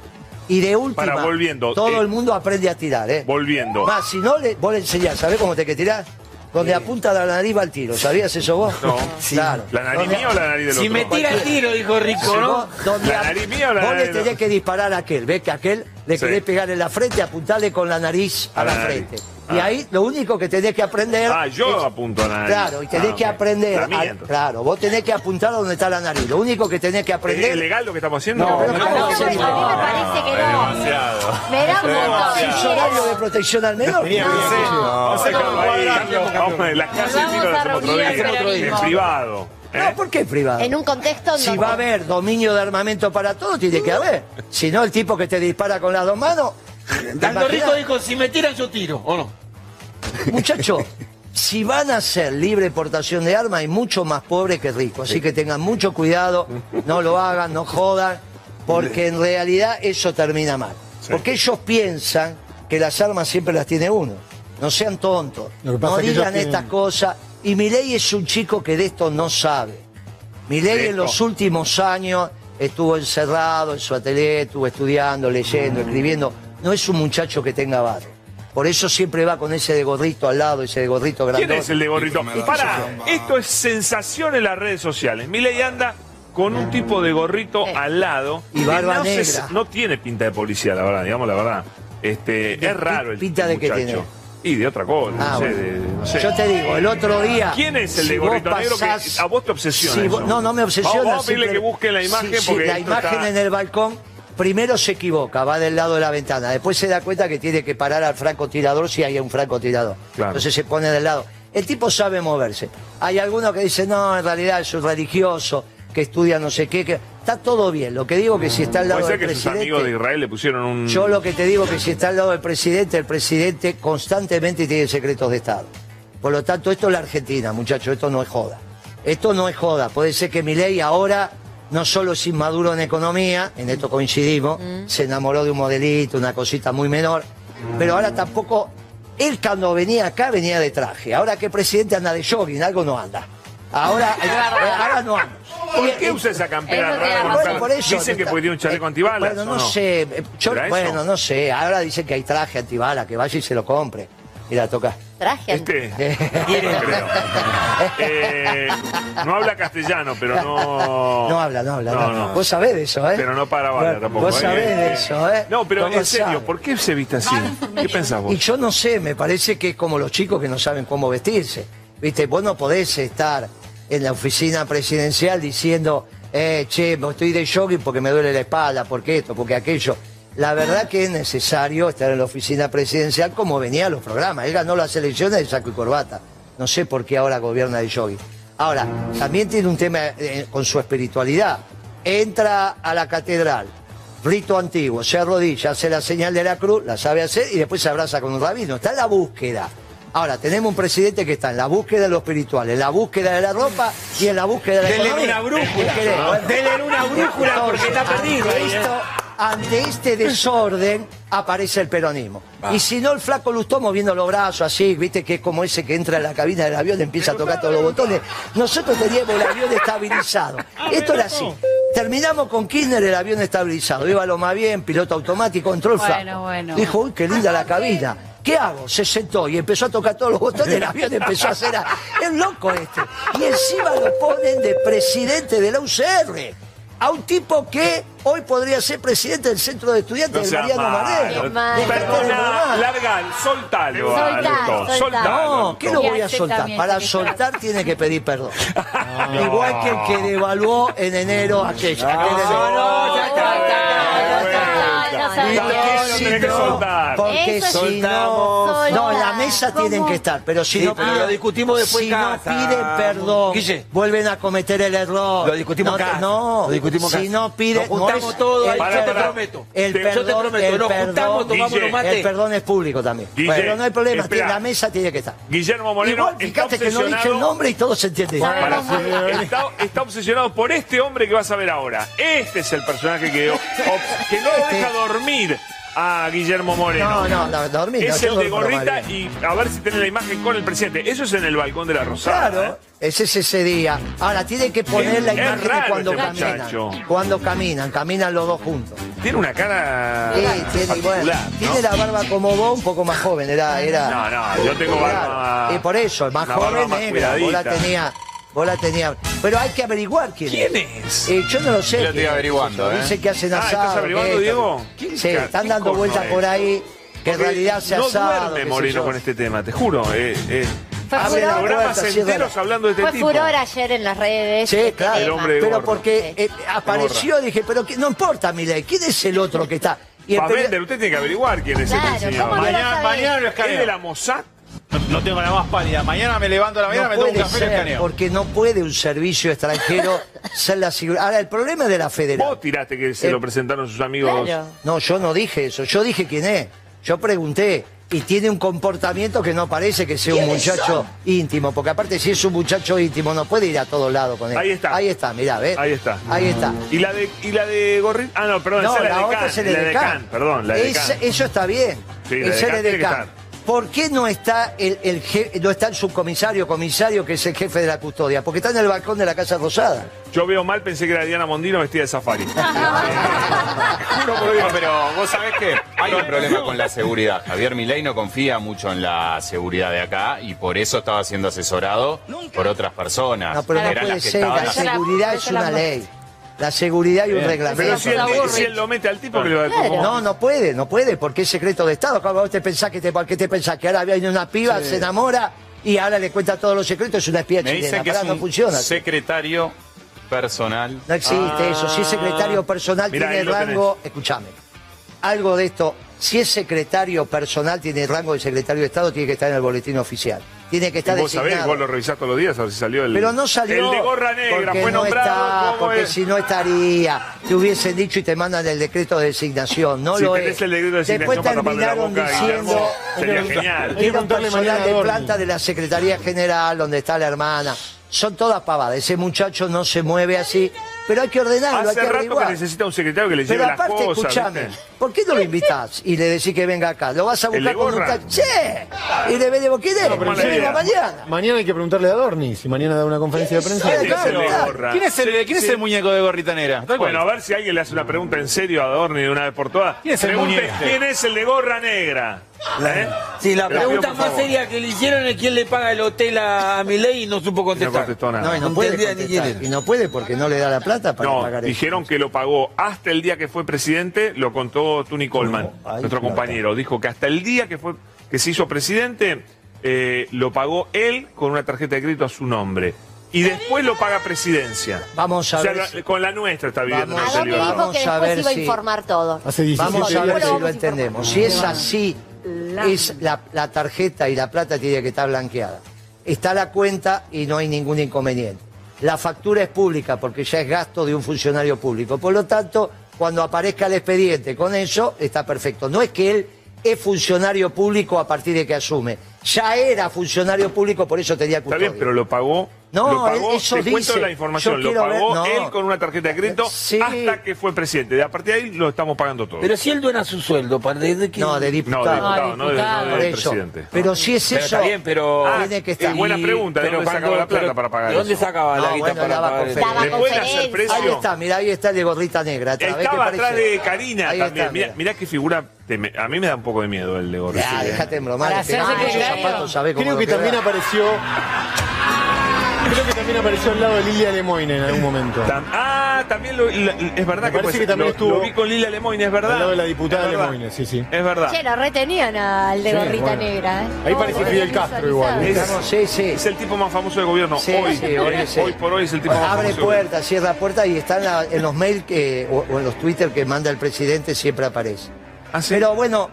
Y de última, Para, volviendo, todo eh, el mundo aprende a tirar, ¿eh? Volviendo. Más, si no, le, vos le enseñás, ¿sabés cómo te que tirás? Donde apunta la nariz va el tiro. ¿Sabías eso vos? No. Claro. ¿La nariz Donde- mía o la nariz del Si otro? me tira el tiro, dijo Rico, ¿no? vos, donde ¿La a- nariz mía o la vos le nariz tenés que disparar a aquel, ves que aquel le Sí. querés pegar en la frente, apuntarle con la nariz a, A la, la nariz. frente. Y Ah. ahí lo único que tenés que aprender. Ah, yo es- apunto a la nariz. Claro, y tenés Ah, que aprender. La a- claro, vos tenés que apuntar a donde está la nariz. Lo único que tenés que ¿Es aprender. legal lo que estamos haciendo? No, pero A mí ¿cómo no va a mí me parece que no. Demasiado. Me da un montón. es horario de protección al menor. Bien, bien, sí. Vamos a dejarlo ahí. Cambiamos, Vamos a ver, las clases de Nos tiro vamos las a hacemos otro reunir día. En privado. ¿Eh? No, ¿por qué privado? En un contexto Si va a haber dominio de armamento para todo, tiene que haber. Si no, el tipo que te dispara con las dos manos. ¿te Dando imaginas? Rico dijo, si me tiran yo tiro, ¿o no? Muchacho, si van a hacer libre portación de armas, hay mucho más pobres que ricos. Así que tengan mucho cuidado, no lo hagan, no jodan, porque en realidad eso termina mal. Porque ellos piensan que las armas siempre las tiene uno. No sean tontos, no digan tienen- estas cosas. Y Milei es un chico que de esto no sabe. Milei en los últimos años estuvo encerrado en su atelier, estuvo estudiando, leyendo, escribiendo. No es un muchacho que tenga barro. Por eso siempre va con ese de gorrito al lado, ese de gorrito grande. ¿Quién es el de gorrito? Para, esto es sensación en las redes sociales. Milei anda con un tipo de gorrito al lado. Y barba no, se- negra. no tiene pinta de policía, la verdad, digamos la verdad. Este, ¿De es raro el pinta de qué muchacho. tiene? Y de otra cosa, Ah, no, sé, bueno. de- no sé. Yo te digo, el otro día. ¿Quién es el si de gorrito negro que a vos te obsesiona? si eso? vos- no, no me obsesiona. Vamos, vamos a pedirle simple- que busque la imagen Sí, sí, porque la esto imagen está- en el balcón. Primero se equivoca, va del lado de la ventana. Después se da cuenta que tiene que parar al francotirador si hay un francotirador. Claro. Entonces se pone del lado. El tipo sabe moverse. Hay algunos que dicen, no, en realidad es un religioso, que estudia no sé qué. Que... Está todo bien. Lo que digo que si está al lado Puede ser del que sus presidente. amigos de Israel le pusieron un... Yo lo que te digo que si está al lado del presidente, el presidente constantemente tiene secretos de Estado. Por lo tanto, esto es la Argentina, muchachos, esto no es joda. Esto no es joda. Puede ser que Milei ahora no solo es inmaduro en economía, en esto coincidimos, se enamoró de un modelito, una cosita muy menor, pero ahora tampoco, él cuando venía acá venía de traje. Ahora que el presidente anda de jogging, algo no anda. Ahora, ahora no. ¿Por qué y- usa esa campera rara? por eso, Dicen que está- porque tiene un chaleco antibalas. Bueno, ¿o no, sé. eh, bueno, no sé. Ahora dicen que hay traje antibalas, que vaya y se lo compre. Mira, toca. Traje. Este, Eh, no creo. Eh, no habla castellano, pero no... No habla, no habla. No, no. no. Vos sabés de eso, ¿eh? Pero no para bala tampoco. Vos ¿eh? sabés de eso, ¿eh? No, pero ¿Cómo en serio? ¿por qué se viste así? ¿Qué pensás vos? Y yo no sé, me parece que es como los chicos que no saben cómo vestirse. Viste, vos no podés estar en la oficina presidencial diciendo, eh, che, estoy de jogging porque me duele la espalda, porque esto, porque aquello. La verdad que es necesario estar en la oficina presidencial como venía los programas. Él ganó las elecciones de saco y corbata. No sé por qué ahora gobierna de jogging. Ahora, también tiene un tema eh, con su espiritualidad. Entra a la catedral, rito antiguo, se arrodilla, hace la señal de la cruz, la sabe hacer y después se abraza con un rabino. Está en la búsqueda. Ahora, tenemos un presidente que está en la búsqueda de lo espiritual, en la búsqueda de la ropa y en la búsqueda de la Dele economía. una brújula. Dele una brújula porque está perdido ante, ahí, ¿eh? esto- ante este desorden aparece el peronismo. Y si no, el flaco Lustó moviendo los brazos así, viste que es como ese que entra en la cabina del avión y empieza a tocar todos los botones. Nosotros teníamos el avión estabilizado. Esto era así. Terminamos con Kirchner el avión estabilizado. Iba lo más bien, piloto automático, entró el Bueno, flaco. bueno. Dijo, uy, qué linda la cabina. ¿Qué hago? Se sentó y empezó a tocar todos los botones, el avión empezó a hacer... a- Es loco este. Y encima lo ponen de presidente de la UCR. A un tipo que hoy podría ser presidente del centro de estudiantes No Mariano de Perdona, larga, soltalo. Soltalo. No, ¿qué lo voy a soltar? Para soltar tiene que pedir perdón. Igual que el que devaluó en enero aquello. no, ya está, ya está, ya está. No, no, no, Listo, no. Tenés que soltar. Porque Eso si no, soltamos. no, en la mesa ¿Cómo? tienen que estar, pero si Sí, no pero piden, lo discutimos después si en no casa. piden perdón, Guille. vuelven a cometer el error. Lo discutimos no, en casa. No, Lo discutimos en si casa. no piden, Nos juntamos no es- todos, el ahí, yo te perdón- prometo. El Yo te perdón, prometo, el nos perdón- juntamos, tomamos Guille, unos mates. el perdón es público también. Guille, pero no hay problema, espera. la mesa tiene que estar. Guillermo Moreno Igual, está fíjate que no dije el obsesionado. nombre y todo se entiende. Para- está, está obsesionado por este hombre que vas a ver ahora. Este es el personaje que, que no lo Este. deja dormir a Guillermo Moreno. No, no, no, dormir. no, Es el de gorrita y a ver si tenés la imagen con el presidente. Eso es en el balcón de la Rosada. Claro, ¿eh? ese es ese día. Ahora, tiene que poner la imagen de cuando este caminan. muchacho. Cuando caminan, caminan los dos juntos. Tiene una cara Sí, tiene, bueno, ¿no? tiene la barba como vos, un poco más joven. Era, era, No, no, yo tengo barba- Y por eso, el más joven más negra. Vos la tenía. Vos la tenías. Pero hay que averiguar quién, ¿Quién es? Eh, yo no lo sé. Yo estoy averiguando, ¿eh? Dice que hacen Ah, asado. ¿estás averiguando, que Diego? ¿Quién Sí, están dando vueltas por ahí. Que en realidad se no asado. duerme sé Moreno yo. con este tema, te juro. Eh, eh, programas puerta, enteros hablando de este fue tipo. furor ayer en las redes. Sí, este claro. El tema. hombre de Pero porque Sí. eh, apareció, dije, pero que, no importa, mire, ¿quién es el otro que está? Y el Fassbender, peri- usted tiene que averiguar quién es Claro, este señor. ¿cómo no Mañana, mañana lo ¿Es de la Mossad? No, no tengo la más pálida. Mañana me levanto a la mañana, no me tomo un café y ser, escaneo. porque no puede un servicio extranjero ser la seguridad. Ahora, el problema es de la federal. Vos tiraste que se Eh, lo presentaron sus amigos. Claro. No, yo no dije eso, yo dije quién es. Yo pregunté. Y tiene un comportamiento que no parece que sea un muchacho íntimo, porque aparte si es un muchacho íntimo no puede ir a todos lados con él. Ahí está. Ahí está, mirá, ¿ves? Ahí está. Ahí está. Y la de, y la de Gorrita. Ah, no, perdón, No, esa es la, la de otra Can. es el la de edecán. Can, perdón, la de Can. Eso está bien. Sí, la es de Can. ¿Por qué no está el, el je- no está el subcomisario, comisario, que es el jefe de la custodia? Porque está en el balcón de la Casa Rosada. Yo veo mal, pensé que era Diana Mondino vestida de safari. No, pero vos sabés que hay un problema con la seguridad. Javier Milei no confía mucho en la seguridad de acá y por eso estaba siendo asesorado por otras personas. No, pero no Eran puede las que ser. estaban La seguridad es la- una ley. La seguridad y un reglamento. Pero si él, Claro. si él lo mete al tipo que le va a Claro. No, no puede, no puede, porque es secreto de Estado. ¿Cómo vos te pensás que te, ¿por qué te pensás que ahora viene una piba, se enamora y ahora le cuenta todos los secretos? Es una espía Me chilena. dicen que es no un funciona. secretario personal. No existe eso. Si es secretario personal, Mirá, tiene rango. Escúchame. Algo de esto. Si es secretario personal, tiene rango de secretario de Estado, tiene que estar en el boletín oficial. Tiene que estar Vos sabés, designado. vos lo revisás todos los días a ver si salió el. Pero no salió. El de gorra negra porque fue no nombrado. está, ¿cómo porque es? si no estaría. Te hubiesen dicho y te mandan el decreto de designación. No Si lo es. el decreto de Después la terminaron boca, diciendo. Sería genial. Era preguntarle personal de planta de la Secretaría General, donde está la hermana. Son todas pavadas. Ese muchacho no se mueve así. Pero hay que ordenarlo, hay Hace que rato que averiguar. necesita un secretario que le lleve Pero las aparte, cosas. escúchame, ¿viste? ¿por qué no lo invitás y le decís que venga acá? Lo vas a ¿El de buscar con un gorra? Y le venimos, ¿quién es? Pero Que idea. mañana. Mañana hay que preguntarle a Dorni si mañana da una conferencia de prensa. Sí, ¿Quién es el gorra? ¿Quién es el, quién es Sí. el muñeco de gorrita negra? Tal cual. Bueno, a ver si alguien le hace una pregunta en serio a Dorni de una vez por todas. ¿Quién es el Pregunte, muñeco? ¿Quién es el de gorra negra? ¿Eh? Sí, la pregunta más seria que le hicieron es quién le paga el hotel a, Milei y no supo Y no contestar. contestó nada. No, y no No puede ni contestar. Y no puede porque no le da la plata para No, pagar eso. dijeron que lo pagó hasta el día que fue presidente, lo contó Tuni Coleman, ay, nuestro plata. compañero. Dijo que hasta el día que fue que se hizo presidente, eh, lo pagó él con una tarjeta de crédito a su nombre. Y después lo paga presidencia. Vamos a O sea, ver si- con la nuestra está viviendo. Vamos A dijo Vamos a ver iba a si- informar todo. Hace 17 Vamos a ver si lo entendemos. Si es así, es la, la tarjeta y la plata tiene que estar blanqueada. Está la cuenta y no hay ningún inconveniente. La factura es pública porque ya es gasto de un funcionario público. Por lo tanto, cuando aparezca el expediente con eso, está perfecto. No es que él es funcionario público a partir de que asume. Ya era funcionario público, por eso tenía Está custodia. bien, pero lo pagó. No, lo pagó, él- eso te cuento dice. la información, lo ver- pagó no. él con una tarjeta de crédito Sí. hasta que fue presidente. De a partir de ahí lo estamos pagando todo. Pero si él dona su sueldo, ¿para de qué? No, de no, diputado. de diputado, no de, no de eso. presidente. Pero si es Pero eso, está bien, pero- Ah, tiene que es estar. buena pregunta, ¿de dónde cuando- sacaba la plata pero para pagar ¿De dónde eso? sacaba la No, guita bueno, para pagar eso? conferencia. ¿Le pueden hacer conferencia. precio? Ahí está, mirá, ahí está el de gorrita negra. atrás, ¿ves qué Estaba atrás de Karina también. mirá, qué figura. a mí me da un poco de miedo el de gorrita. Ya, déjate en bromar. Que no, cómo Creo que también apareció. Creo que también apareció al lado de Lilia Lemoyne en algún momento. Tam- ah, también lo, la- es verdad Me que, parece que también lo, estuvo lo vi con Lilia Lemoyne, es verdad. Al lado de la diputada Es verdad. Lemoyne, sí, sí. Es verdad. Che, lo retenían al de Sí, gorrita bueno. negra. ¿eh? Ahí parece Fidel Castro igual. Estamos- sí, sí. Es el tipo más famoso del gobierno. Sí, hoy, sí, hoy sí. hoy por hoy es el tipo más Abre famoso. puertas, cierra puertas y está en, la- en los mails que, o, o en los Twitter que manda el presidente, siempre aparece. ¿Ah, sí? Pero bueno,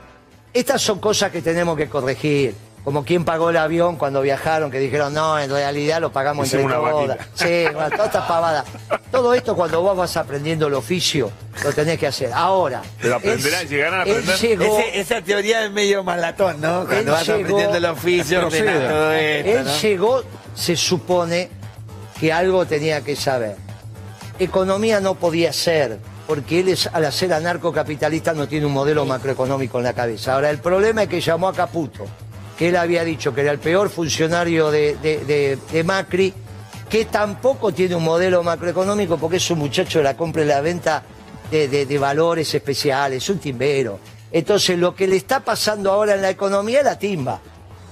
estas son cosas que tenemos que corregir. Como quien pagó el avión cuando viajaron, que dijeron, no, en realidad lo pagamos entre Hicimos una todas. vaquita. Sí, bueno, todas estas pavadas. Todo esto cuando vos vas aprendiendo el oficio, lo tenés que hacer. Ahora. Pero aprenderán, él- llegarán a él aprender. llegó- Ese- esa teoría es medio malatón, ¿no? Cuando vas llegó- aprendiendo el oficio, todo esto, Él ¿no? llegó, se supone que algo tenía que saber. Economía no podía ser, porque él es, al ser anarcocapitalista no tiene un modelo macroeconómico en la cabeza. Ahora, el problema es que llamó a Caputo, que él había dicho que era el peor funcionario de, de- de- Macri, que tampoco tiene un modelo macroeconómico porque es un muchacho de la compra y la venta de, valores especiales, un timbero. Entonces, lo que le está pasando ahora en la economía es la timba.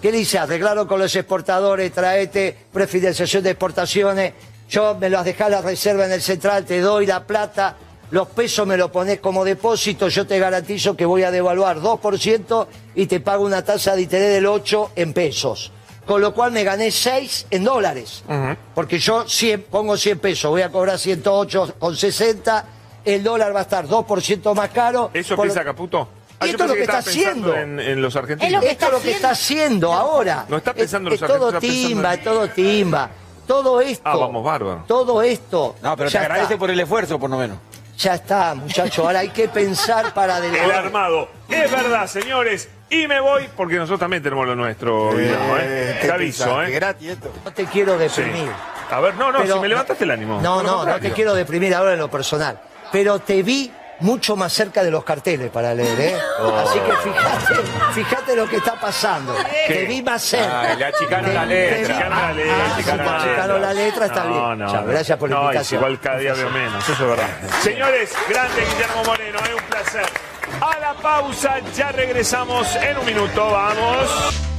¿Qué dice? Arreglaron con los exportadores, traete prefinanciación de exportaciones, yo me las dejé a la reserva en el central, te doy la plata, los pesos me los pones como depósito, yo te garantizo que voy a devaluar 2% y te pago una tasa de interés del 8 en pesos. Con lo cual me gané 6 en dólares. Porque yo 100, pongo 100 pesos, voy a cobrar 108,60, el dólar va a estar 2% más caro. ¿Eso lo- piensa Caputo? Yo esto es lo que está haciendo. En, en los argentinos. Es lo que Esto es lo que está haciendo ahora. No está pensando en es, los es todo timba, es todo timba. Todo esto. Ah, vamos, bárbaro. Todo esto. No, pero te agradece está. por el esfuerzo, por lo menos. Ya está, muchacho. Ahora hay que pensar para El adelante. armado. Es verdad, señores. Y me voy porque nosotros también tenemos lo nuestro, Guillermo. ¿eh? Te aviso, ¿eh? gratis esto. No te quiero Sí. deprimir. A ver, no, no, Pero- si me levantaste el ánimo. No, no, no te quiero deprimir ahora en lo personal. Pero te vi mucho más cerca de los carteles para leer, ¿eh? Así que fíjate, fíjate lo que está pasando. Te vi más cerca. Ah, le achicaron la letra. Achicaron la letra, Ah, achicaron la achicaron la letra, está No, bien. no, Chao, no. gracias por la No, invitación. igual cada día veo menos, eso es verdad. Señores, grande Guillermo Moreno, es un placer. A la pausa, ya regresamos en un minuto, vamos.